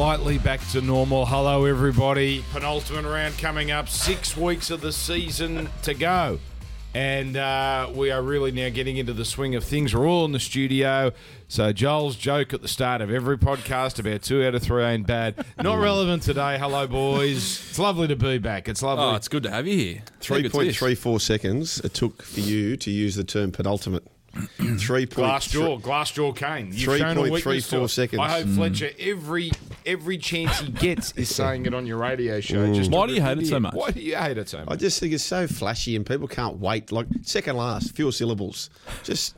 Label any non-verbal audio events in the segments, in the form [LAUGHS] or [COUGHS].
slightly back to normal. Hello, everybody. Penultimate round coming up. Six weeks of the season to go. And uh, we are really now getting into the swing of things. We're all in the studio. So, Joel's joke at the start of every podcast about two out of three ain't bad. Not relevant today. Hello, boys. It's lovely to be back. It's lovely. Oh, it's good to have you here. Three point three four seconds it took for you to use the term penultimate. [CLEARS THROAT] Three point Glass jaw, glass jaw Caine. You've Three shown a point weakness three to four it. seconds. I hope Mm. Fletcher every every chance he gets is [LAUGHS] saying it on your radio show. Just Why do you hate it so much? Why do you hate it so much? I just think it's so flashy and people can't wait. Like second last, fewer syllables. Just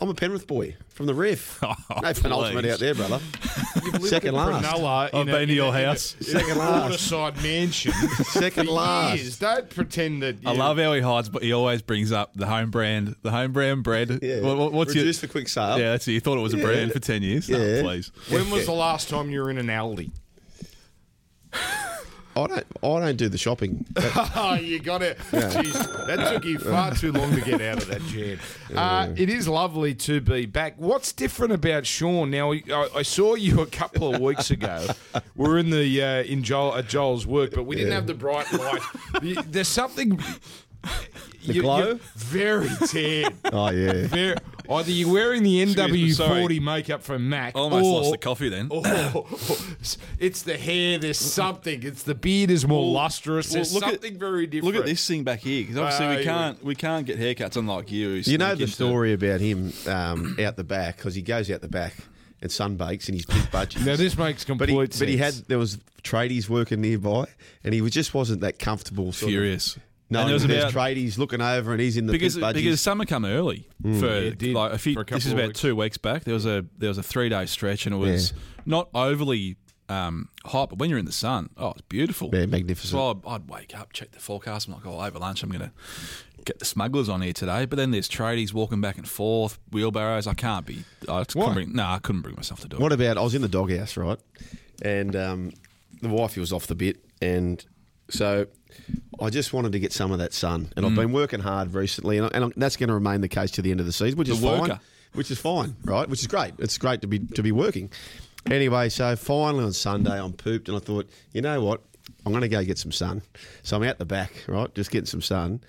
I'm a Penrith boy from the ref. [LAUGHS] Oh, no penultimate please. out there, brother. [LAUGHS] You've Second in last. Cronulla I've in a- been to in your a- in a- house. in [LAUGHS] Second a last. waterside mansion. Second for last. years. Don't pretend that. I love how he hides, but he always brings up the home brand, the home brand bread. Yeah. What- what- what's your? Reduce for quick sale. Yeah, that's it. You thought it was a Yeah. brand for ten years? No, Yeah. please. When was the last time you were in an Aldi? I don't I don't do the shopping. [LAUGHS] Oh, you got it. Jeez, that took you far [LAUGHS] too long to get out of that, Jan. Uh, it is lovely to be back. What's different about Sean? Now, I, I saw you a couple of weeks ago. We're in the uh, in Joel at Joel's work, but we didn't have the bright light. There's something. [LAUGHS] The glow? very tan. [LAUGHS] oh yeah. Very, either you're wearing the NW40 sorry. makeup from Mac. Almost or, lost the coffee then. [LAUGHS] Oh, it's the hair. There's something. It's the beard is more lustrous. There's look at- something very different. Look at this thing back here, because obviously Ah, we can't we can't get haircuts unlike you. You know the into- story about him um, [CLEARS THROAT] out the back because he goes out the back and sunbakes in his big budget. Now this makes But complete he, sense. but he had there was tradies working nearby, and he was just wasn't that comfortable. Sort of Furious. No, And there was there's about- tradies looking over, and he's in the because big budgies. because summer come early for it did, like a few. for a this is about weeks. two weeks back. There was a there was a three day stretch, and it was not overly um, hot, but when you're in the sun, oh, it's beautiful. yeah, magnificent. So I'd, I'd wake up, check the forecast. I'm like, oh, over lunch, I'm going to get the smugglers on here today. But then there's tradies walking back and forth, wheelbarrows. I can't be. I couldn't bring. No, I couldn't bring myself to do it. What about I was in the doghouse, right? And um, the wifey was off the bit, and so I just wanted to get some of that sun. And Mm. I've been working hard recently, and, and that's going to remain the case to the end of the season, which is The fine. Which is fine, right? Which is great. It's great to be to be working. Anyway, so finally on Sunday, I'm pooped, and I thought, you know what? I'm going to go get some sun. So I'm out the back, right, just getting some sun,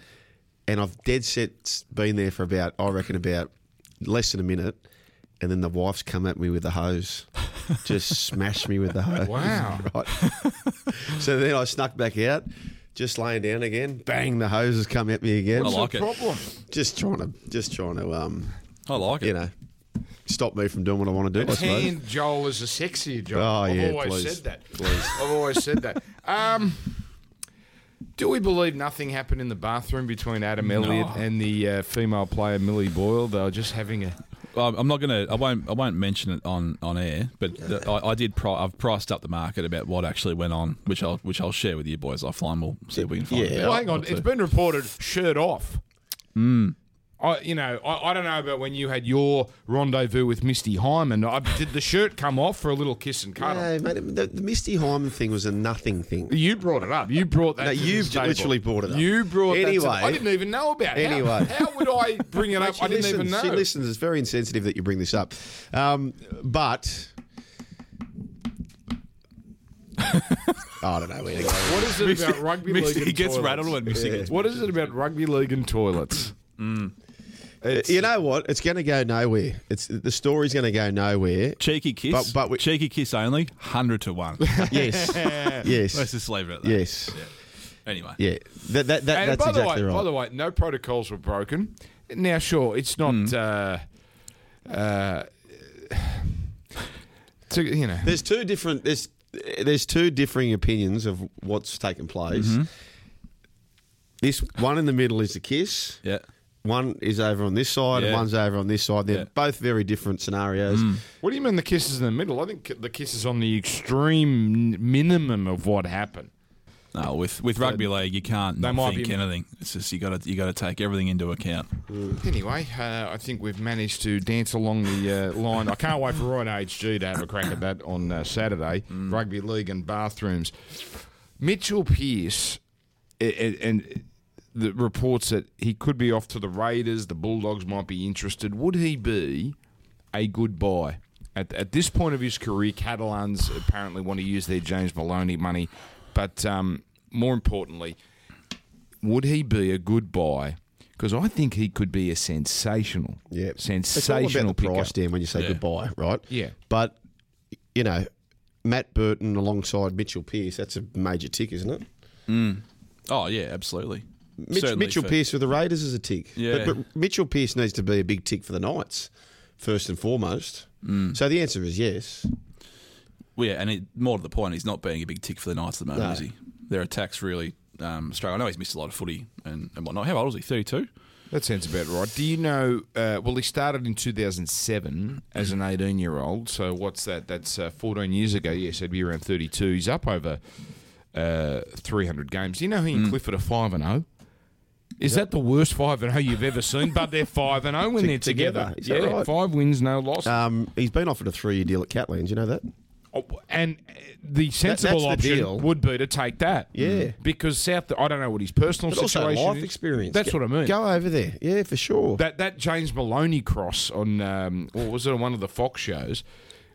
and I've dead set been there for about, I reckon, about less than a minute. And then the wife's come at me with the hose, just [LAUGHS] smashed me with the hose. Wow. Right. so then I snuck back out, just laying down again. Bang! The hose has come at me again. I like it. problem. Just trying to, just trying to, um, I like it. you know, stop me from doing what I want to do. I suppose. Hand Joel is a sexier Joel. Oh, I've yeah, always please. said that. Please. [LAUGHS] I've always said that. Um, do we believe nothing happened in the bathroom between Adam Elliott and the uh, female player Millie Boyle? They were just having a. Well, I'm not going to. I won't. I won't mention it on, on air. But the, I, I did. Pri- I've priced up the market about what actually went on, which I'll which I'll share with you boys offline. We'll see if we can find. Yeah. out. Well, hang on. It's been reported shirt off. Hmm. I, you know, I, I don't know about when you had your rendezvous with Misty Hyman. I, did the shirt come off for a little kiss and cuddle? No, mate, the, the Misty Hyman thing was a nothing thing. You brought it up. You brought that. No, you've literally brought it up. You brought that. Anyway. To, I didn't even know about it. Anyway. how, would I bring it Mate, up? she I didn't even listens, know. She listens. It's very insensitive that you bring this up. Um, but. I don't know where to go. What is it about rugby league? Misty and gets toilets? rattled when Misty gets. What is it about rugby league and toilets? It's- You know what? It's going to go nowhere. It's the story's going to go nowhere. Cheeky kiss, But- but we- cheeky kiss only, hundred to one. [LAUGHS] Yes, [LAUGHS] yes, Let's just leave it at that. yes. Anyway, Yeah, that, that, that, and that's by the exactly way, right. by the way, no protocols were broken. Now, sure, it's not. Hmm. Uh, uh, to, you know, there's two different. There's there's two differing opinions of what's taken place. Mm-hmm. This one in the middle is the kiss. yeah. One is over on this side, and one's over on this side. They're Yeah. both very different scenarios. what do you mean the kiss is in the middle? I think the kiss is on the extreme minimum of what happened. No, with with rugby league, you can't They not might think be- anything. It's just you got to you got to take everything into account. Anyway, uh, I think we've managed to dance along the uh, line. I can't wait for Roy and HG to have a crack at that on uh, Saturday. Rugby league and bathrooms. Mitchell Pearce a- a- and the reports that he could be off to the Raiders. The Bulldogs might be interested. Would he be a good buy? At, at this point of his career, Catalans apparently want to use their James Maloney money, but um, more importantly, would he be a good buy? Because I think he could be a sensational, Yeah, sensational It's all about the pickup. price, Dan, when you say Yeah. goodbye, right? Yeah. But you know, Matt Burton alongside Mitchell Pearce, that's a major tick, isn't it? Oh yeah, absolutely. Mitch, Mitchell for- Pearce for the Raiders is a tick. Yeah. But, but Mitchell Pearce needs to be a big tick for the Knights, first and foremost. So the answer is yes. Well, yeah, and it, more to the point, he's not being a big tick for the Knights at the moment, No. is he? Their attack's really um, strong. I know he's missed a lot of footy and, and whatnot. How old is he? Thirty-two. That sounds about right. Do you know? Uh, well, he started in 2007 as an 18 year old. So what's that? That's uh, 14 years ago. Yes, he'd be around 32. He's up over uh, 300 games. Do you know he and Clifford are 5 and 0? Is that the worst 5 and 0 you've ever seen? But they're 5 and 0 when To- they're together. together. Yeah, that right? 5 wins, no loss. Um, he's been offered a three-year deal at Catalans. You know that? Oh, and the sensible that's the option deal. would be to take that. Yeah. Because South, I don't know what his personal But also situation life is. experience. That's Go- what I mean. Go over there. Yeah, for sure. That that James Maloney cross on um, what was it on one of the Fox shows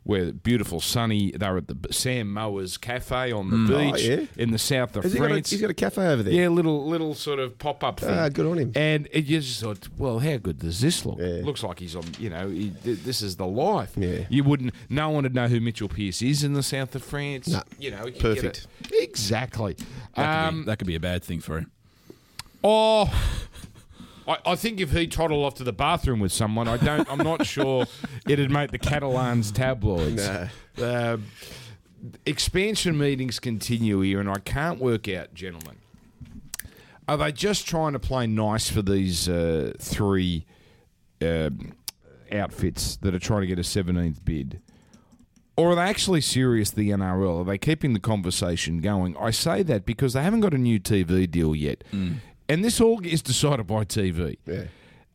where beautiful sunny they were at the Sam Mowers Cafe on the Oh, beach yeah. in the south of Has he got a, France. he's got a cafe over there. yeah, little little sort of pop up thing. Ah, good on him. And it you just thought, well, how good does this look? Yeah. Looks like he's on. You know, he, th- this is the life. Yeah. You wouldn't. No one would know who Mitchell Pearce is in the south of France. No. You know, you could get Perfect. Exactly. That, could Um, be, that could be a bad thing for him. Oh, I, I think if he toddled off to the bathroom with someone, I don't. I'm not sure [LAUGHS] it'd make the Catalans tabloids. No. Uh, expansion meetings continue here, and I can't work out, gentlemen. Are they just trying to play nice for these uh, three um, outfits that are trying to get a 17th bid? Or are they actually serious, the NRL? Are they keeping the conversation going? I say that because they haven't got a new TV deal yet. And this all is decided by TV. Yeah.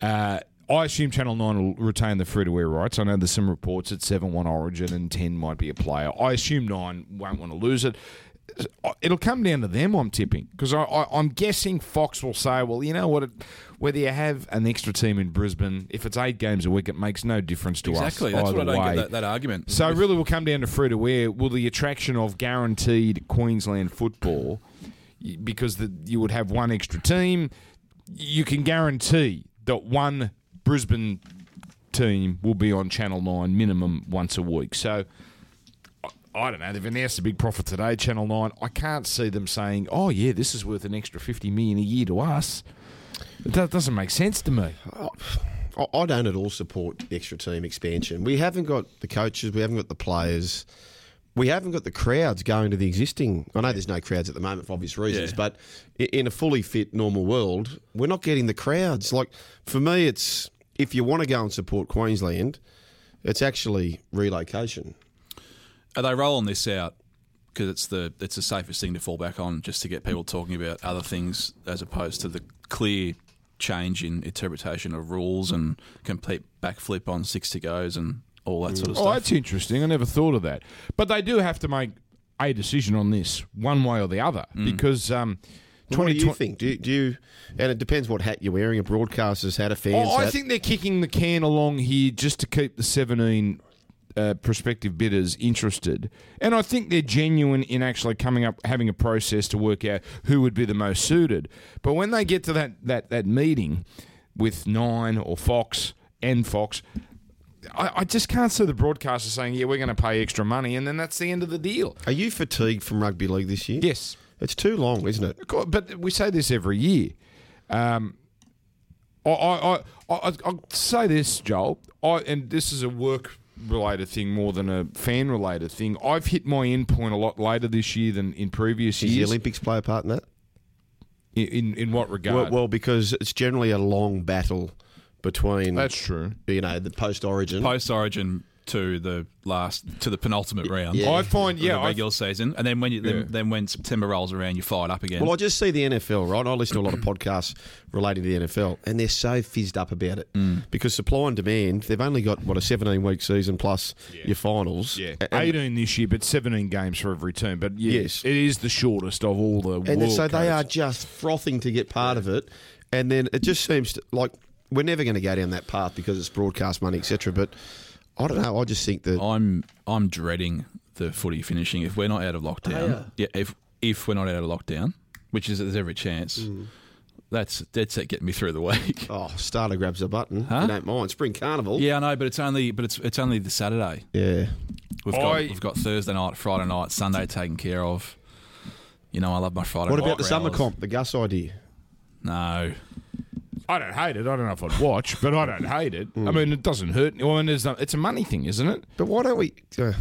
Uh, I assume Channel 9 will retain the free to air rights. I know there's some reports that 7 1 Origin and 10 might be a player. I assume 9 won't want to lose it. It'll come down to them, I'm tipping. Because I, I, I'm guessing Fox will say, well, you know what? It, whether you have an extra team in Brisbane, if it's eight games a week, it makes no difference to Exactly. us. Exactly, that's what I don't way. get that, that argument. So it really will come down to free to air. Will the attraction of guaranteed Queensland football, y- because the, you would have one extra team, you can guarantee that one Brisbane team will be on Channel 9 minimum once a week. So I- I don't know. They've announced a big profit today, Channel 9. I can't see them saying, oh, yeah, this is worth an extra 50 million a year to us. That doesn't make sense to me. I- I don't at all support extra team expansion. We haven't got the coaches, we haven't got the players, we haven't got the crowds going to the existing. I know there's no crowds at the moment for obvious reasons, Yeah. but in a fully fit normal world, we're not getting the crowds. Like for me, it's if you want to go and support Queensland, it's actually relocation. Are they rolling this out because it's the it's the safest thing to fall back on, just to get people talking about other things as opposed to the clear change in interpretation of rules and complete backflip on sixty goes and all that sort of Oh, stuff. that's interesting. I never thought of that. But they do have to make a decision on this, one way or the other, because um, What do you 2020 think? Do you, do you? And it depends what hat you're wearing. A broadcaster's hat, a fan's Oh, I hat. think they're kicking the can along here just to keep the 17 uh, prospective bidders interested. And I think they're genuine in actually coming up, having a process to work out who would be the most suited. But when they get to that, that, that meeting with Nine or Fox and Fox, I, I just can't see the broadcaster saying, yeah, we're going to pay extra money, and then that's the end of the deal. Are you fatigued from rugby league this year? Yes. It's too long, isn't it? God, But we say this every year. Um, I, I, I, I, I'll say this, Joel, I, and this is a work related thing more than a fan related thing. I've hit my end point a lot later this year than in previous years. The. Olympics play a part in that? In, in, in what regard? Well, well, because it's generally a long battle between That's true. you know the post Origin. Post Origin to the last to the penultimate round. Yeah. I find, yeah, the I, regular season, and then when you then, Yeah. then when September rolls around, you fired up again. Well, I just see the NFL, right? I listen to a lot of podcasts relating to the NFL, and they're so fizzed up about it Mm. because supply and demand. They've only got what a seventeen week season plus your finals. yeah, and, 18 this year, but 17 games for every team. But yeah, Yes. it is the shortest of all the and world so they are just frothing to get part of it, and then it just seems to, like we're never going to go down that path because it's broadcast money, etc. But I don't know. I just think that I'm I'm dreading the footy finishing if we're not out of lockdown. ya? yeah, if if we're not out of lockdown, which is there's every chance. Mm. That's dead set getting me through the week. [LAUGHS] oh, starter grabs a button. Huh? You don't mind spring carnival. Yeah, I know, but it's only but it's it's only the Saturday. yeah. We've got I- we've got Thursday night, Friday night, Sunday taken care of. You know, I love my Friday. What night about the summer comp? The Gus idea. No, I don't hate it. I don't know if I'd watch, but I don't hate it. I mean, it doesn't hurt. I mean, there's no, it's a money thing, isn't it? But why don't we? Uh,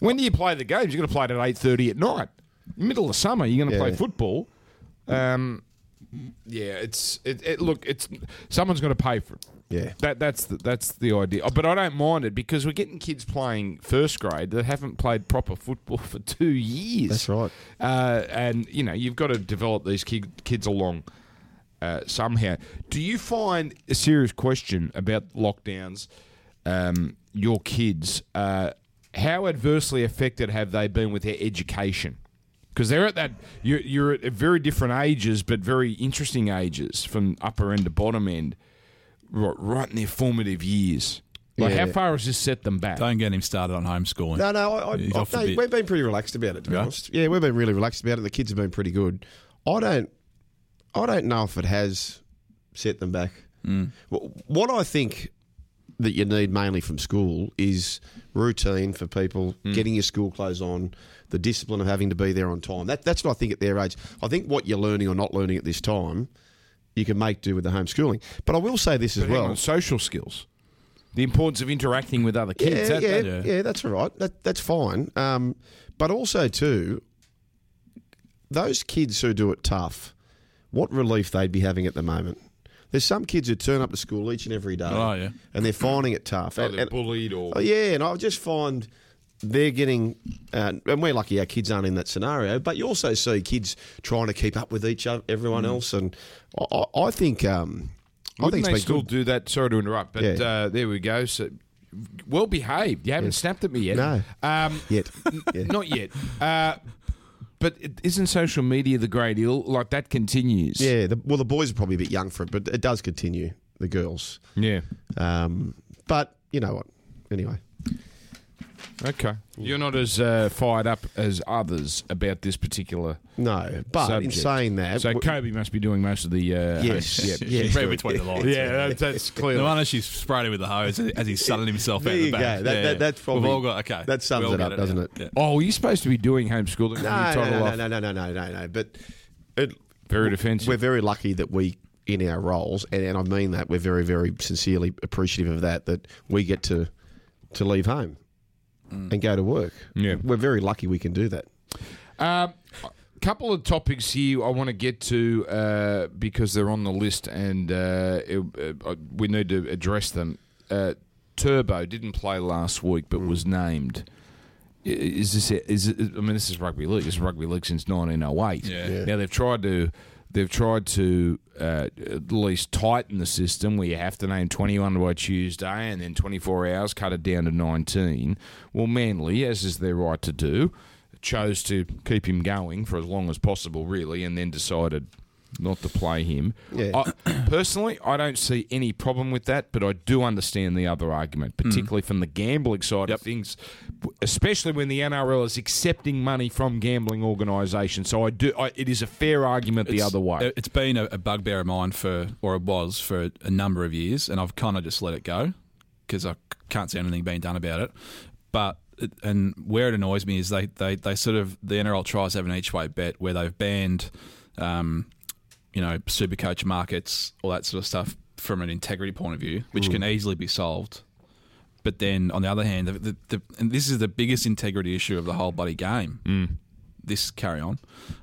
When do you play the games? You're going to play it at eight thirty at night. Middle of summer, you're going to play Yeah. football. Um, yeah, it's it, it. Look, it's someone's going to pay for it. yeah. That that's the, that's the idea. But I don't mind it because we're getting kids playing first grade that haven't played proper football for two years. That's right. Uh, and you know you've got to develop these kid, kids along uh, somehow. Do you find a serious question about lockdowns? Um, your kids, uh, how adversely affected have they been with their education? Because they're at that you're, you're at very different ages, but very interesting ages from upper end to bottom end, right, right in their formative years. Like, Yeah. how far has this set them back? don't get him started on homeschooling. No, no, I, I, I, off no, we've been pretty relaxed about it. To be Yeah? honest, yeah, we've been really relaxed about it. The kids have been pretty good. I don't, I don't know if it has set them back. Mm. What I think that you need mainly from school is routine for people, Mm. getting your school clothes on, the discipline of having to be there on time. That, that's what I think at their age. I think what you're learning or not learning at this time, you can make do with the homeschooling. But I will say this as But hang well. on, social skills, the importance of interacting with other kids. Yeah, that- yeah, that- yeah, Yeah. that's all right. That that's fine. Um, but also too, those kids who do it tough, what relief they'd be having at the moment. There's some kids who turn up to school each and every day, Oh, yeah. and they're finding it tough. Oh, And- they're and- bullied or oh, yeah, and I just find they're getting, uh, and we're lucky our kids aren't in that scenario. But you also see kids trying to keep up with each other, everyone else, and I, I think. Um, I think they still good. do that? Sorry to interrupt, but Yeah. uh, there we go. So, well behaved. You haven't snapped at me yet. No. um, Yet. [LAUGHS] Yeah. not yet. Uh, but isn't social media the great ill? Like that continues. Yeah, the, well, the boys are probably a bit young for it, but it does continue. The girls, yeah. um, but you know what? Anyway, Okay. You're not as uh, fired up as others about this particular. no. But subject. in saying that, so w- Kobe must be doing most of the. Uh, yes, home- [LAUGHS] yeah, She yeah, read between the lines. Yeah, that's, that's [LAUGHS] clearly. No wonder she's sprayed him with the hose as he's sunning himself There out you the go. That- Yeah, that- that's probably- We've all got okay. that sums We all it up, doesn't now. it? Yeah. Oh, you're supposed to be doing homeschooling. when you No, no, off. no, no, no, no, no, no. But it, Very defensive. we're very lucky that we, in our roles, and, and I mean that, we're very, very sincerely appreciative of that. That we get to to leave home and go to work. Yeah. we're very lucky we can do that. Um, a couple of topics here I want to get to uh, because they're on the list and uh, it, uh, we need to address them. Uh, Turbo didn't play last week but was named. Is this? Is it, I mean, this is rugby league. This is rugby league since 1908. Yeah. Yeah. Now they've tried to. They've tried to uh, at least tighten the system where you have to name 21 by Tuesday and then 24 hours cut it down to 19. Well, Manly, as is their right to do, chose to keep him going for as long as possible, really, and then decided not to play him. Yeah. I, [CLEARS THROAT] personally, I don't see any problem with that, but I do understand the other argument, particularly from the gambling side of things, especially when the NRL is accepting money from gambling organisations. So I do. I, it is a fair argument the other way. It's been a, a bugbear of mine for, or it was for a number of years, and I've kind of just let it go because I can't see anything being done about it. But and where it annoys me is they, they, they sort of the NRL tries to have an each way bet where they've banned, um, you know, super coach markets, all that sort of stuff from an integrity point of view, which can easily be solved. But then on the other hand, the, the, the, and this is the biggest integrity issue of the whole bloody game this carry on.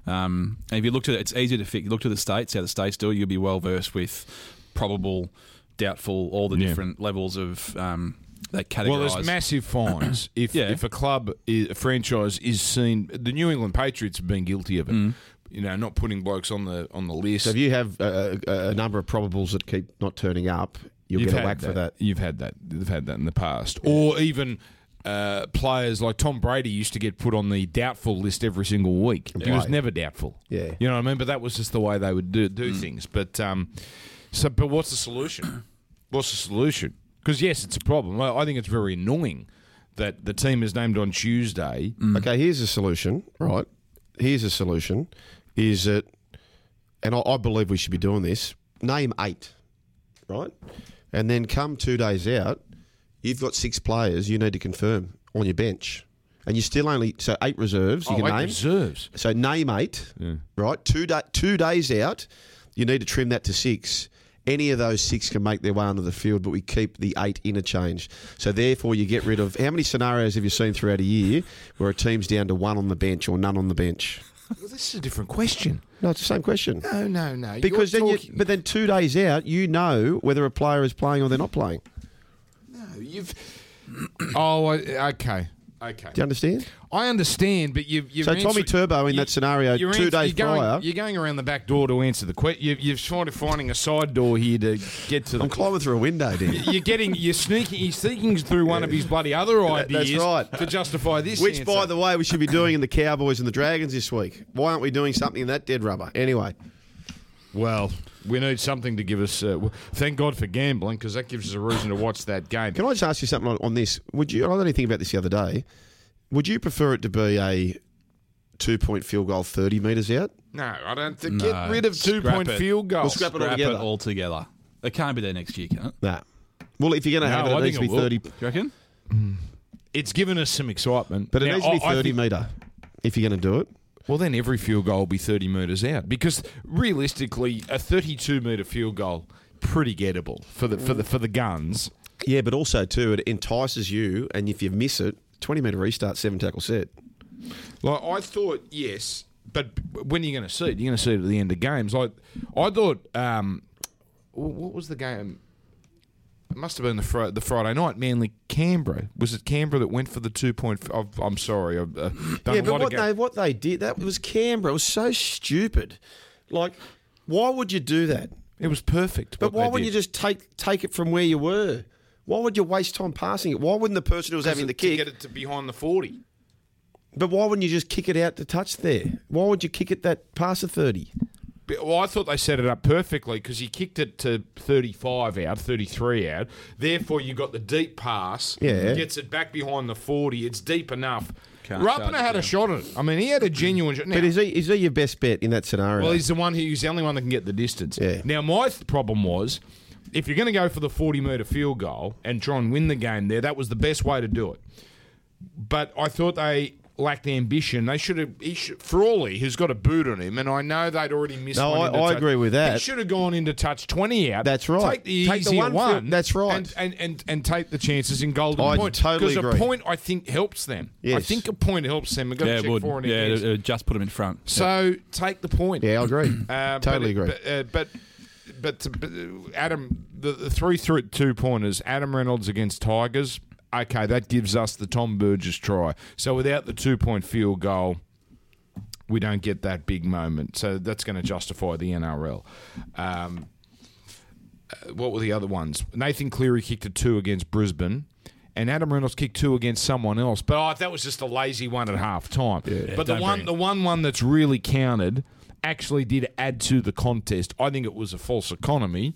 Um, and if you look at it, it's easy to fix. Look to the states, how the states do it. You'll be well versed with probable, doubtful, all the Yeah. different levels of um. Well, there's massive fines [COUGHS] if Yeah. if a club, is, a franchise, is seen. The New England Patriots have been guilty of it. Mm. You know, not putting blokes on the on the list. So if you have a, a, a number of probables that keep not turning up, you'll You've get a had whack for that. You've had that. You've had that in the past, or even uh, players like Tom Brady used to get put on the doubtful list every single week. He was never doubtful. Yeah. you know what I mean. But that was just the way they would do, do things. But um, so, but what's the solution? [COUGHS] What's the solution? Because yes, it's a problem. I I think it's very annoying that the team is named on Tuesday. Okay, here's a solution, right? Here's a solution is that, and I, I believe we should be doing this. Name eight, right? And then come two days out, you've got six players you need to confirm on your bench. And you still only, so eight reserves you Oh, can eight name. reserves. So name eight, right? Two, da- two days out, you need to trim that to six. Any of those six can make their way onto the field, but we keep the eight interchange. So therefore, you get rid of how many scenarios have you seen throughout a year where a team's down to one on the bench or none on the bench? Well, this is a different question. No, it's the same question. No, no, no. Because You're then, you, but then two days out, you know whether a player is playing or they're not playing. No, you've. [CLEARS THROAT] oh, I- okay, okay. Do you understand? I understand, but you've. you've So Tommy Turbo in you- that scenario, two ans- days you're going, prior. You're going around the back door to answer the question. You're, trying to finding a side door here to get to the. I'm climbing through a window, Dan. You're getting, you're sneaking, he's sneaking through one of his bloody other that's ideas right. to justify this. Which, answer. by the way, we should be doing in the Cowboys and the Dragons this week. Why aren't we doing something in that dead rubber? Anyway, well, we need something to give us. Uh, thank God for gambling because that gives us a reason to watch that game. can I just ask you something on, on this? Would you? I don't think about this the other day. Would you prefer it to be a two-point field goal, thirty metres out? no, I don't think. No, Get rid of two-point it. field goals. We'll scrap it all together. it all together. It can't be there next year, can it? Nah. Well, if you're going to have No, it, I it needs to be will. thirty. Do you reckon? It's given us some excitement, But it Now, needs to be I- I thirty think- metre if you're going to do it. Well, then every field goal will be 30 metres out because realistically, a 32 metre field goal pretty gettable for the for the for the guns. Yeah, but also too, it entices you, and if you miss it, twenty metre restart, seven tackle set. Like I thought, yes, but when are you going to see it? You're going to see it at the end of games. Like I thought, um, what was the game? It must have been the fri- the Friday night. Manly Canberra was it Canberra that went for the two point? f- I'm sorry, I've uh, done Yeah, a but lot what of ga- they what they did that was Canberra. It was so stupid. Like, why would you do that? It was perfect. But why wouldn't you just take take it from where you were? Why would you waste time passing it? Why wouldn't the person who was having the to kick? get it to behind the forty? But why wouldn't you just kick it out to touch there? Why would you kick it that past the thirty? But- Well, I thought they set it up perfectly because he kicked it to 35 out, 33 out. Therefore, you got the deep pass. Yeah. Gets it back behind the 40. It's deep enough. Can't Rapana charge it had a shot at it. I mean, he had a genuine shot. Now, But is he is he your best bet in that scenario? well, he's the one who, he's the only one that can get the distance. Yeah. Now, my th- problem was if you're going to go for the 40 metre field goal and try and win the game there, that was the best way to do it. But I thought they lacked ambition. They should have. He should, Frawley, who's got a boot on him, and I know they'd already missed. No, one I- into I touch- agree with that. He should have gone into touch twenty out. That's right. Take the Take the one one. that's right. And and, and and take the chances in golden I point. totally because a point I think helps them. I think a point helps them. We've got Yeah, to it check would. for and Yeah, it- it just put them in front. So take the point. yeah, I agree. Uh, totally but, agree. But, uh, but but, but uh, Adam, the, the three through two pointers, Adam Reynolds against Tigers. Okay, that gives us the Tom Burgess try. So without the two point field goal, we don't get that big moment. So that's going to justify the NRL. Um, uh, what were the other ones? Nathan Cleary kicked a two against Brisbane. And Adam Reynolds kicked two against someone else, but oh, that was just a lazy one at half time. but the one, the one one that's really counted, actually did add to the contest. I think it was a false economy,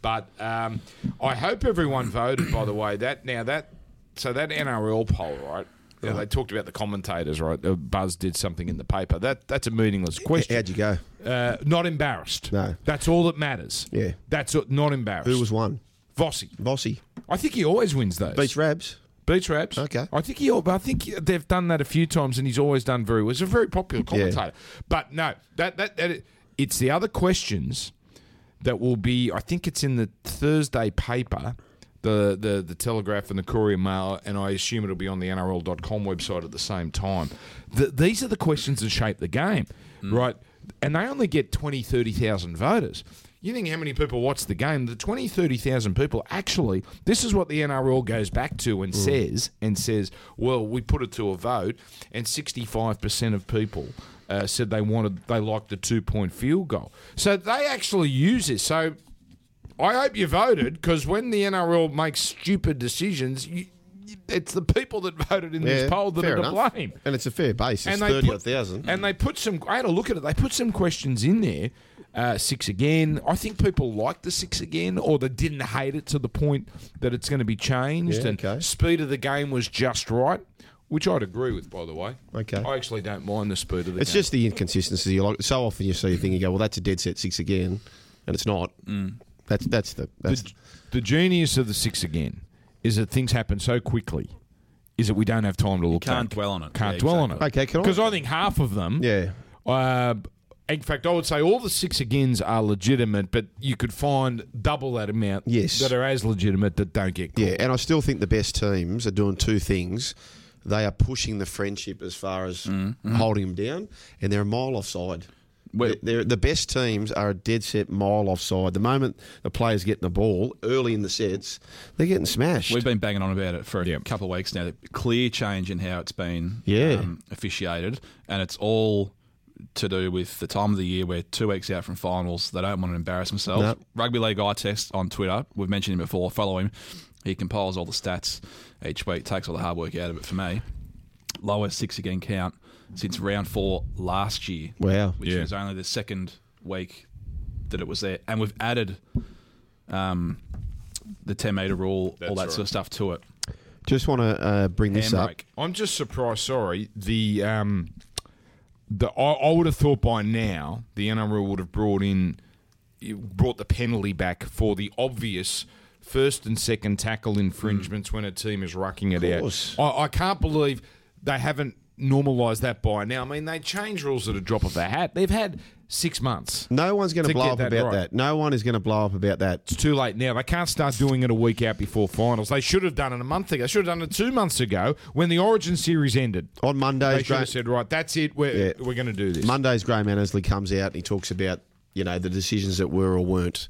but um, I hope everyone voted. By the way, that now that so that NRL poll, right? yeah, they talked about the commentators, right? Uh, Buzz did something in the paper. That that's a meaningless question. How'd you go? Uh, not embarrassed. No. that's all that matters. Yeah. that's not embarrassed. Who was one? Vossi? Vossi. I think he always wins those. Beach Rabs. Beach Raps. Okay. I think he. I think they've done that a few times, and he's always done very well. He's a very popular commentator. But no, that that, that it's the other questions that will be. I think it's in the Thursday paper, the the the Telegraph and the Courier Mail, and I assume it'll be on the NRL.com website at the same time. The, these are the questions that shape the game, right? And they only get 20, 30,000 voters. You think how many people watch the game? The 20, 30,000 people actually, this is what the NRL goes back to and says, and says, well, we put it to a vote, and 65% of people uh, said they wanted, they liked the two point field goal. So they actually use this. So I hope you voted because when the NRL makes stupid decisions, you, it's the people that [LAUGHS] voted in this poll that are to enough. blame. And it's a fair base. It's And they put- And they put some. I had a look at it. They put some questions in there Uh, six again. I think people like the six again, or they didn't hate it to the point that it's going to be changed. Yeah, and okay. speed of the game was just right, which I'd agree with, by the way. Okay. I actually don't mind the speed of the game. It's game. just the inconsistency. You like so often you see a thing, you go, "Well, that's a dead set six again," and it's not. That's that's the that's the, the genius of the six again is that things happen so quickly. Is that we don't have time to look. At it. Can't back. dwell on it. Can't Yeah, dwell exactly. on it. Okay, can I- Because I think half of them. yeah. Uh, in fact, I would say all the six agains are legitimate, but you could find double that amount Yes. that are as legitimate that don't get caught. Yeah, and I still think the best teams are doing two things. They are pushing the friendship as far as holding them down, and they're a mile offside. They're, the best teams are a dead set mile offside. The moment the players getting the ball early in the sets, they're getting smashed. We've been banging on about it for a Yep. couple of weeks now. Clear change in how it's been Yeah. um, officiated, and it's all to do with the time of the year where two weeks out from finals, they don't want to embarrass themselves. No. Rugby League Eye Test on Twitter, we've mentioned him before. Follow him. He compiles all the stats each week, takes all the hard work out of it for me. Lower six again count since round four last year. Wow. which Yeah. was only the second week that it was there, and we've added um, the ten meter rule, all that right. sort of stuff to it. Just want to uh, bring this up. Handbrake. I'm just surprised. Sorry, the um, the I, I would have thought by now the NRL would have brought in brought the penalty back for the obvious first and second tackle infringements when a team is rucking it out. I, I can't believe they haven't normalised that by now. I mean, they change rules at a drop of a hat. They've had six months. No one's going To to blow up that about right. that. No one is going to blow up about that. It's too late now. They can't start doing it a week out before finals. They should have done it a month ago. They should have done it two months ago when the Origin series ended. On Monday. They Mondays, should Gra- have said, right, that's it. We're, Yeah. we're going to do this. Mondays, Graham Annesley comes out and he talks about you know the decisions that were or weren't.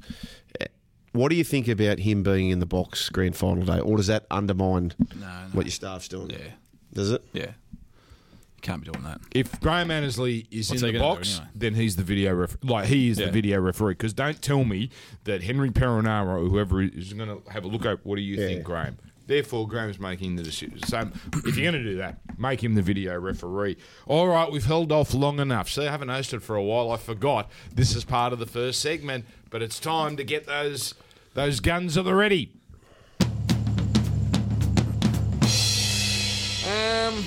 What do you think about him being in the box grand final day, or does that undermine what your staff's doing? Yeah, Does it? yeah. You can't be doing that. if Graham Annesley is What's in he the gonna do box, anyway? then he's the video ref- like he is Yeah. the video referee. Because don't tell me that Henry Perenara or whoever is going to have a look at what do you Yeah. think, Graham? Therefore, Graham's making the decision. So, if you're going to do that, make him the video referee. All right, we've held off long enough. See, I haven't hosted for a while. I forgot this is part of the first segment, but it's time to get those those guns at the ready. Um,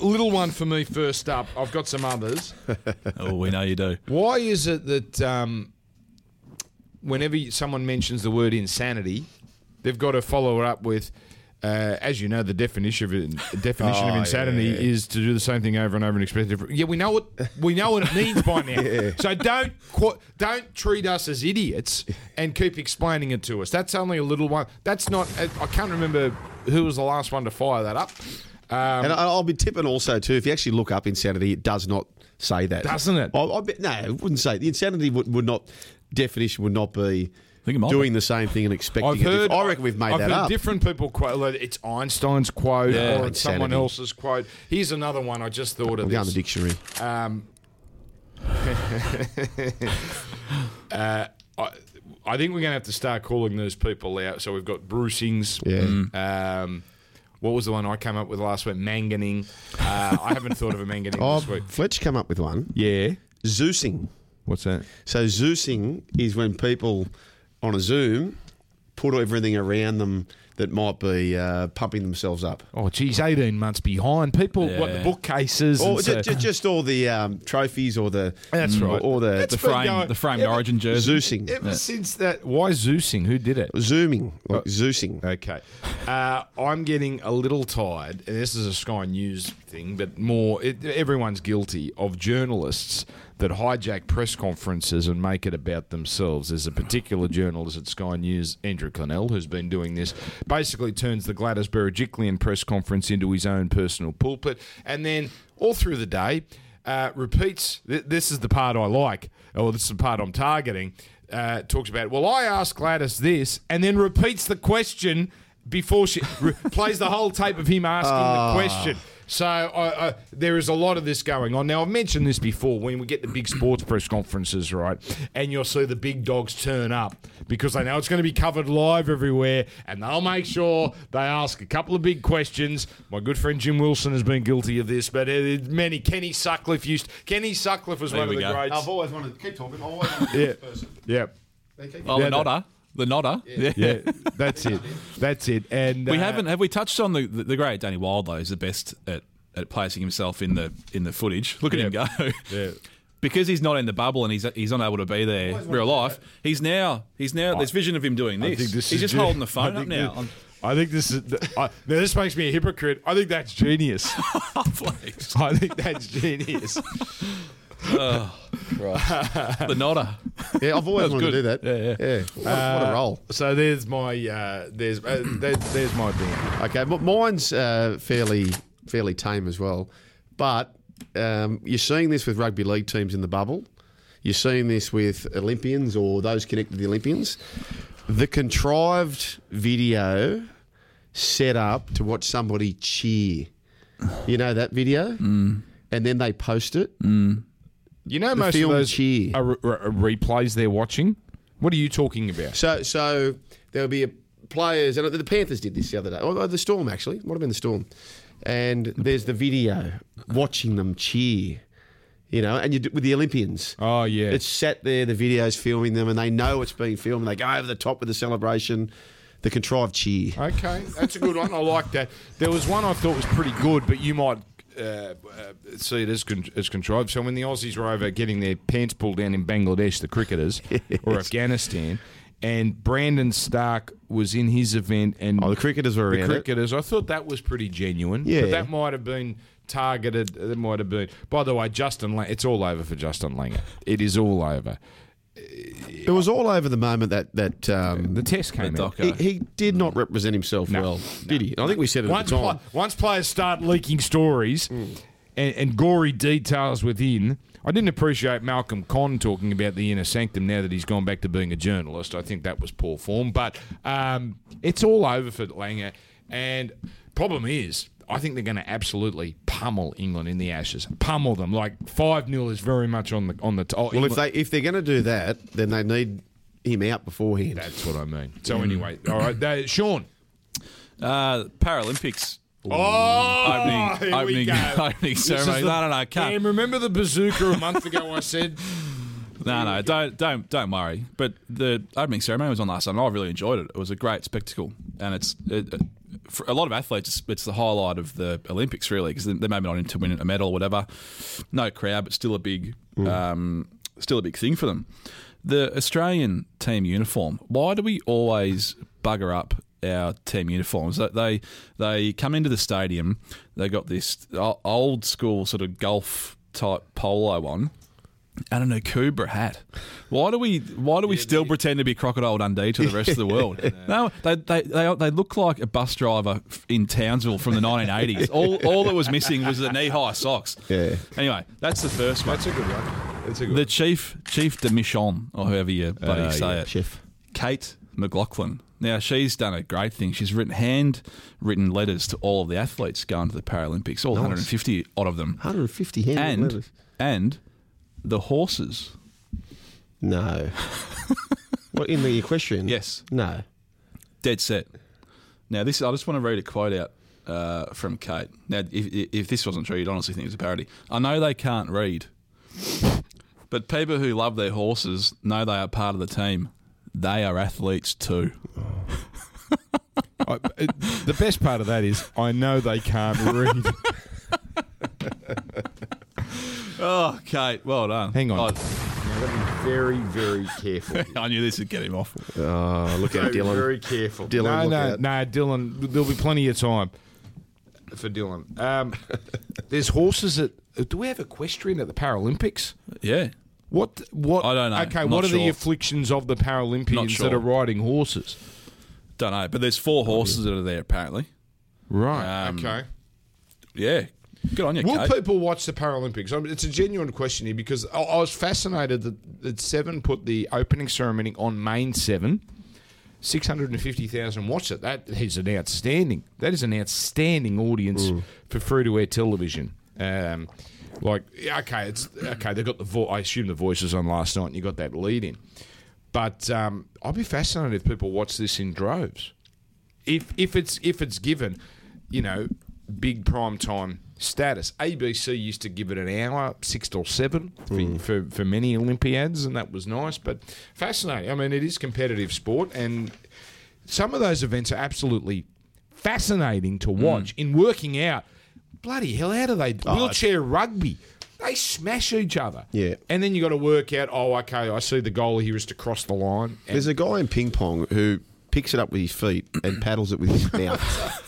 little one for me first up. I've got some others. [LAUGHS] Oh, we know you do. Why is it that um, whenever someone mentions the word insanity, they've got to follow it up with, uh, as you know, the definition of it, definition of Oh, insanity yeah. is to do the same thing over and over and expect different. Yeah, we know what we know what it means by now. [LAUGHS] So don't qu- don't treat us as idiots and keep explaining it to us. That's only a little one. That's not. I can't remember who was the last one to fire that up. Um, And I- I'll be tipping also too. If you actually look up insanity, it does not say that, Doesn't it? I, I bet, no, it wouldn't say the insanity would, would not definition would not be think it doing the same thing and expecting. I've a diff- heard. I reckon we've made I've that heard up. different people quote. like, It's Einstein's quote Yeah. or it's someone else's quote. Here's another one. I just thought of I'm going the dictionary. Um, [LAUGHS] uh, I, I think we're going to have to start calling those people out. So we've got bruisings. Yeah. Um, what was the one I came up with last week? Manganing. Uh, I haven't thought of a manganing Oh, this week. Fletch come up with one. Yeah. Zeusing. What's that? So Zeusing is when people on a Zoom put everything around them that might be uh, pumping themselves up. Oh, geez, 18 months behind. People, what, the bookcases. Or and ju- so- ju- just all the um, trophies or the That's right. or the That's The frame, going- the framed Yeah, but- Origin jersey. Zeusing, Ever since that, why Zeusing? Who did it? zooming, like Zeusing. Okay, uh, I'm getting a little tired, and this is a Sky News thing, but more it, everyone's guilty of journalists that hijack press conferences and make it about themselves. There's a particular journalist at Sky News, Andrew Clennell, who's been doing this. Basically, turns the Gladys Berejiklian press conference into his own personal pulpit, and then all through the day. Uh, repeats. Th- this is the part I like, or this is the part I'm targeting. Uh, talks about. Well, I asked Gladys this, and then repeats the question before she re- [LAUGHS] plays the whole tape of him asking the question. So I, I, there is a lot of this going on. Now I've mentioned this before when we get the big sports press conferences, right? And you'll see the big dogs turn up because they know it's going to be covered live everywhere, and they'll make sure they ask a couple of big questions. My good friend Jim Wilson has been guilty of this, but uh, many Kenny Sutcliffe used. Kenny Sutcliffe was There one of the go. greats. I've always wanted to keep talking. I've always wanted Yeah. this person. Yeah. Oh, Yeah, the nodder. The nodder. Yeah. Yeah, that's it. That's it. And We uh, haven't have we touched on the the, the great Danny Weidler is the best at, at placing himself in the in the footage. Look at him go. Yeah. [LAUGHS] Because he's not in the bubble and he's he's not able to be there Always real life. He's now he's now there's vision of him doing I this. think this he's is just gen- holding the phone up now. this- I think this is. I, now this makes me a hypocrite. I think that's genius. [LAUGHS] Flex. I think that's genius. [LAUGHS] the nodder. Yeah, I've always That was wanted to do that. Yeah, yeah. What, what a role. So there's my uh, there's uh, there, there's my thing. Okay, but mine's uh, fairly fairly tame as well. But um, you're seeing this with rugby league teams in the bubble. You're seeing this with Olympians or those connected to the Olympians. The contrived video set up to watch somebody cheer. You know that video? Mm. And then they post it. You know, The most of those cheer. are, re- are replays they're watching. What are you talking about? So, so there'll be a players, and the Panthers did this the other day. Oh, oh the Storm actually, might have been the Storm. And there's the video watching them cheer, you know, and you do, with the Olympians. Oh yeah, It's sat there, the video's filming them, and they know it's being filmed. They go over the top with the celebration, the contrived cheer. Okay, that's a good one. I like that. There was one I thought was pretty good, but you might uh, see it as, con- as contrived. So when the Aussies were over getting their pants pulled down in Bangladesh, the cricketers, [LAUGHS] or Afghanistan, and Brandon Starc was in his event, and Oh, the cricketers were the around it. cricketers. I thought that was pretty genuine. Yeah. but that might have been targeted. That might have been. By the way, Justin, Lang- it's all over for Justin Langer. It is all over. It was all over the moment that that um, The test came The out. he, he did not represent himself No. well, did he? I think we said it once, at the time. pla- once players start leaking stories Hmm. and, and gory details within, I didn't appreciate Malcolm Conn talking about the inner sanctum now that he's gone back to being a journalist. I think that was poor form, but um, it's all over for Langer. And problem is, I think they're going to absolutely pummel England in the Ashes. Pummel them like five 0 is very much on the on the. T- oh, well, if they if they're going to do that, then they need him out beforehand. that's what I mean. So anyway, all right, that, Sean. Uh, Paralympics. Oh, Opening, here we opening, go. [LAUGHS] opening This is ceremony. the- no, no, no, can't. Cam, remember the bazooka a month ago? I said. [LAUGHS] No, no, don't, don't, don't worry. But the opening ceremony was on last night, and I really enjoyed it. It was a great spectacle, and it's it, it- for a lot of athletes, it's, the highlight of the Olympics, really, because they maybe not in to win a medal or whatever. No crowd, but still a big, um, still a big thing for them. The Australian team uniform. Why do we always bugger up our team uniforms? They they come into the stadium, they got this old school sort of golf type polo on and an Akubra hat. Why do we? Why do we still pretend to be Crocodile Dundee to the rest of the [LAUGHS] world? No, they, they they they look like a bus driver in Townsville from the 1980s. All all that was missing was the knee high socks. Yeah. Anyway, that's the first one. That's a good one. That's a good The chief chief de mission, or however you bloody Uh, say yeah, it, Chef. Kate McLoughlin. Now she's done a great thing. She's written hand written letters to all of the athletes going to the Paralympics, all 150 odd of them, 150 handwritten and letters. and the horses. No. [LAUGHS] what in the equestrian? Yes. No. Dead set. Now, this I just want to read a quote out uh, from Kate. Now, if, if this wasn't true, you'd honestly think it was a parody. I know they can't read, but people who love their horses know they are part of the team. They are athletes too. [LAUGHS] I, it, the best part of that is I know they can't read. [LAUGHS] Oh, Kate, well done. Hang on. I, Now, gotta be very, very careful. [LAUGHS] I knew this would get him off. Oh, look out, Dylan. very careful. Dylan, no, look no, out. no, Dylan. There'll be plenty of time for Dylan. Um, [LAUGHS] there's horses at. Do we have equestrian at the Paralympics? Yeah. What? What? I don't know. Okay, I'm what not are the afflictions of the Paralympians Not that are riding horses? Don't know, but there's four horses that are there apparently. Right. Um, okay. Yeah. Good on you, Will Kate. people watch the Paralympics? I mean, it's a genuine question here because I, I was fascinated that, that Seven put the opening ceremony on Main Seven. Six hundred and fifty thousand watched it. That is an outstanding. That is an outstanding audience for free to air television. Um, like, okay, it's okay. They got the. Vo- I assume the voices on last night, and you got that lead in. But um, I'd be fascinated if people watch this in droves. If if it's if it's given, you know, big prime time status. ABC used to give it an hour, six or seven for, hmm. for, for many Olympiads, and that was nice. But fascinating. I mean, it is competitive sport, and some of those events are absolutely fascinating to hmm. watch. In working out, bloody hell, how do they oh, wheelchair rugby? They smash each other. Yeah. And then you got to work out, oh, okay, I see the goal here is to cross the line. There's a guy in ping pong who picks it up with his feet and paddles it with his [LAUGHS] mouth.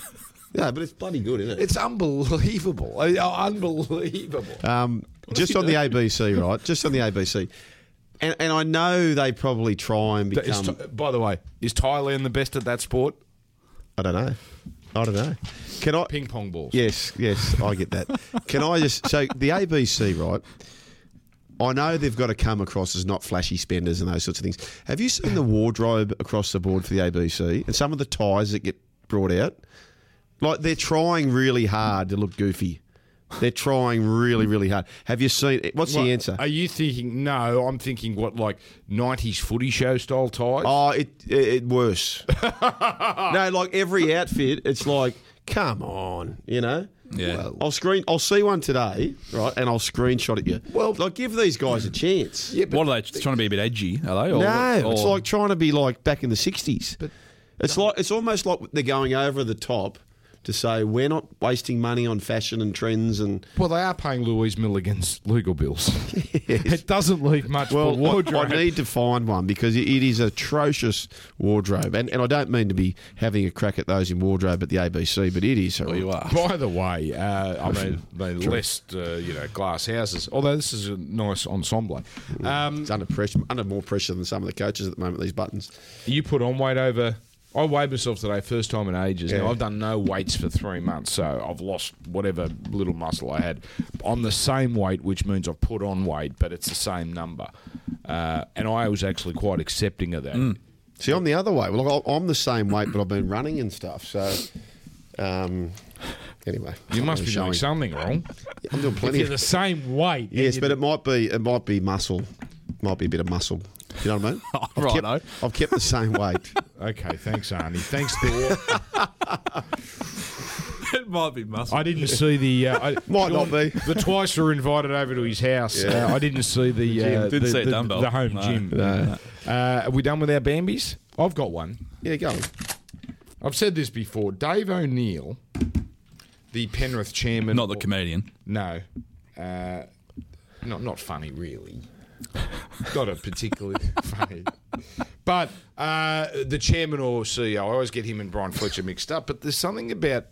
Yeah, but it's bloody good, isn't it? it's unbelievable. Oh, [LAUGHS] Unbelievable. Um, just on the ABC, right? Just on the ABC. And, and I know they probably try and Is become. Tha- by the way, is Thailand the best at that sport? I don't know. I don't know. Can I? Ping pong balls. Yes, yes, I get that. Can I just so the ABC, right? I know they've got to come across as not flashy spenders and those sorts of things. Have you seen the wardrobe across the board for the ABC and some of the ties that get brought out? Like they're trying really hard to look goofy. They're trying really, really hard. Have you seen? What's What- the answer? Are you thinking? No, I'm thinking what like '90s footy show style ties. Oh, it, it, it worse. [LAUGHS] no, like every outfit, it's like, come on, you know. Yeah. I'll screen. I'll see one today, right, and I'll screenshot it you. Well- like give these guys a chance. yeah, but what are they trying to be a bit edgy? Are they? Or, no, it's like trying to be like back in the '60s. But it's like it's almost like they're going over the top to say we're not wasting money on fashion and trends and. well, they are paying Louise Milligan's legal bills. [LAUGHS] It doesn't leave much Well, for wardrobe. I need to find one because it it is atrocious wardrobe, and and I don't mean to be having a crack at those in wardrobe at the ABC, but it is. Well, you are. By the way, uh, I mean, they list uh, you know, glass houses. Although this is a nice ensemble. Um, It's under pressure, under more pressure than some of the coaches at the moment. These buttons. you put on weight over. I weighed myself today, first time in ages. Yeah. Now I've done no weights for three months, so I've lost whatever little muscle I had. I'm the same weight, which means I've put on weight, but it's the same number. Uh, and I was actually quite accepting of that. Mm. See, I'm the other way. Well, look, I'm the same weight, but I've been running and stuff. So, um, anyway, You must be doing something wrong. I'm doing If plenty. you're Of, the same weight, yes, but it might be it might be muscle, might be a bit of muscle. You know what I mean? [LAUGHS] I've Righto. kept, I've kept the same weight. Okay, thanks, Arnie. Thanks, Thor. [LAUGHS] it might be muscle. I didn't see the. Uh, I, [LAUGHS] Might not be. The twice were invited over to his house. Yeah. Uh, I didn't see the. Uh, Didn't the, see a the, dumbbell. the home No. gym. No. Uh, are we done with our Bambies? I've got one. Yeah, go. I've said this before. Dave O'Neill, the Penrith chairman. Not the comedian. No. Uh, not, not funny, really. [LAUGHS] Not a particularly funny. But uh, the chairman or CEO, I always get him and Brian Fletcher mixed up. But there's something about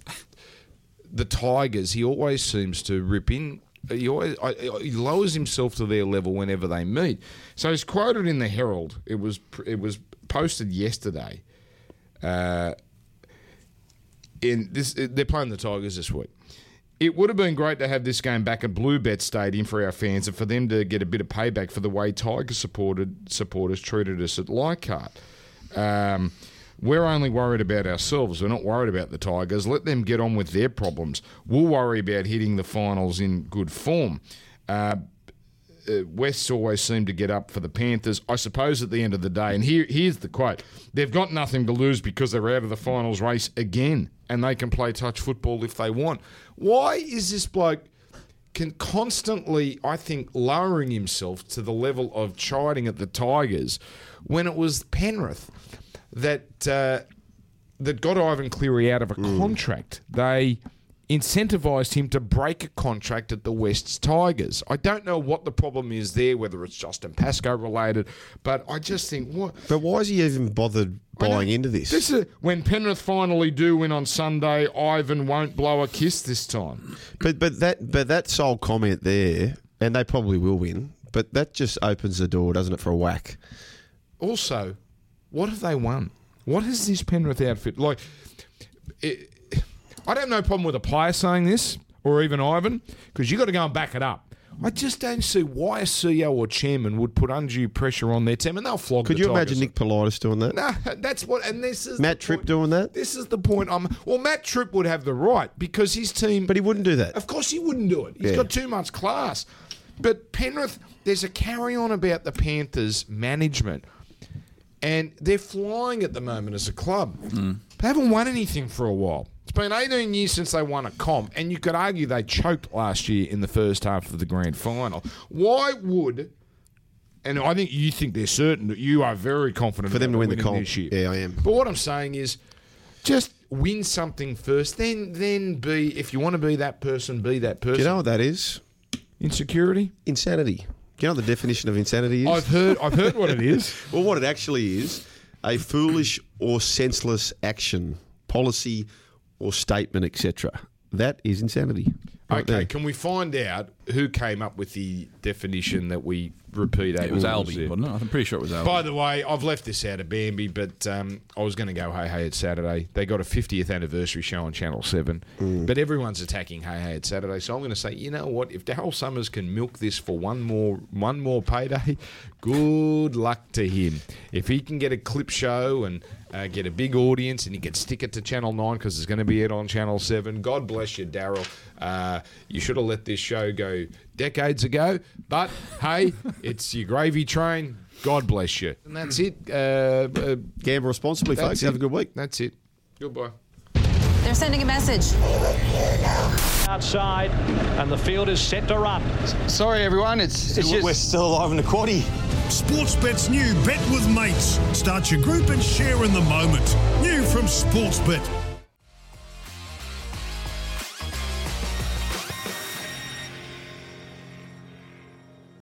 the Tigers. He always seems to rip in. He always I, he lowers himself to their level whenever they meet. So he's quoted in the Herald. It was it was posted yesterday. Uh, in this, they're playing the Tigers this week. It would have been great to have this game back at Bluebet Stadium for our fans and for them to get a bit of payback for the way Tiger supported supporters treated us at Leichhardt. Um, we're only worried about ourselves. We're not worried about the Tigers. Let them get on with their problems. We'll worry about hitting the finals in good form. Uh, uh, West's always seem to get up for the Panthers. I suppose at the end of the day, and here here's the quote: They've got nothing to lose because they're out of the finals race again, and they can play touch football if they want. Why is this bloke? Can constantly, I think, lowering himself to the level of chiding at the Tigers when it was Penrith that uh, that got Ivan Cleary out of a contract. They incentivized him to break a contract at the West's Tigers. I don't know what the problem is there, whether it's Justin Pascoe related, but I just think what. But why is he even bothered buying into this? This is when Penrith finally do win on Sunday. Ivan won't blow a kiss this time. But but that but that sole comment there, and they probably will win. But that just opens the door, doesn't it, for a whack? Also, what have they won? What has this Penrith outfit like? It, I don't have no problem with a player saying this or even Ivan because you've got to go and back it up. I just don't see why a CEO or chairman would put undue pressure on their team, and they'll flog. Could the you Tigers. imagine Nick Politis doing that? No, [LAUGHS] that's what, and this is Matt the Tripp point- doing that? This is the point. I'm well. Matt Tripp would have the right because his team. But he wouldn't do that. Of course, he wouldn't do it. He's Yeah. got too much class. But Penrith, there's a carry on about the Panthers' management, and they're flying at the moment as a club. Mm. They haven't won anything for a while. It's been 18 years since they won a comp, and you could argue they choked last year in the first half of the grand final. Why would? And I think you think they're certain that you are very confident For them to win the comp. this year. Yeah, I am. But what I'm saying is, just win something first, then then be if you want to be that person, be that person. Do you know what that is? Insecurity. Insanity. Do you know what the definition of insanity is? I've heard. I've heard what it is. [LAUGHS] Well, what it actually is a foolish or senseless action, policy, or statement, etc. That is insanity. Right Okay, can we find out who came up with the definition that we repeat? It was eight Albie, there? wasn't it? I'm pretty sure it was Albie. By the way, I've left this out of Bambi, but um, I was going to go Hey Hey It's Saturday. They got a 50th anniversary show on Channel 7, but everyone's attacking Hey Hey It's Saturday. So I'm going to say, you know what? If Daryl Somers can milk this for one more one more payday, [LAUGHS] good luck to him. If he can get a clip show and uh, get a big audience and he can stick it to Channel 9 because it's going to be it on Channel 7, God bless you, Daryl. Uh, you should have let this show go decades ago, but hey, it's your gravy train. God bless you. And that's it. Uh, uh, Gamble responsibly, that's folks. it. Have a good week. That's it. Goodbye. They're sending a message. outside, and the field is set to run. Sorry, everyone. It's, it's we're still alive in the quaddy. Sportsbet's new Bet with Mates. Start your group and share in the moment. New from Sportsbet.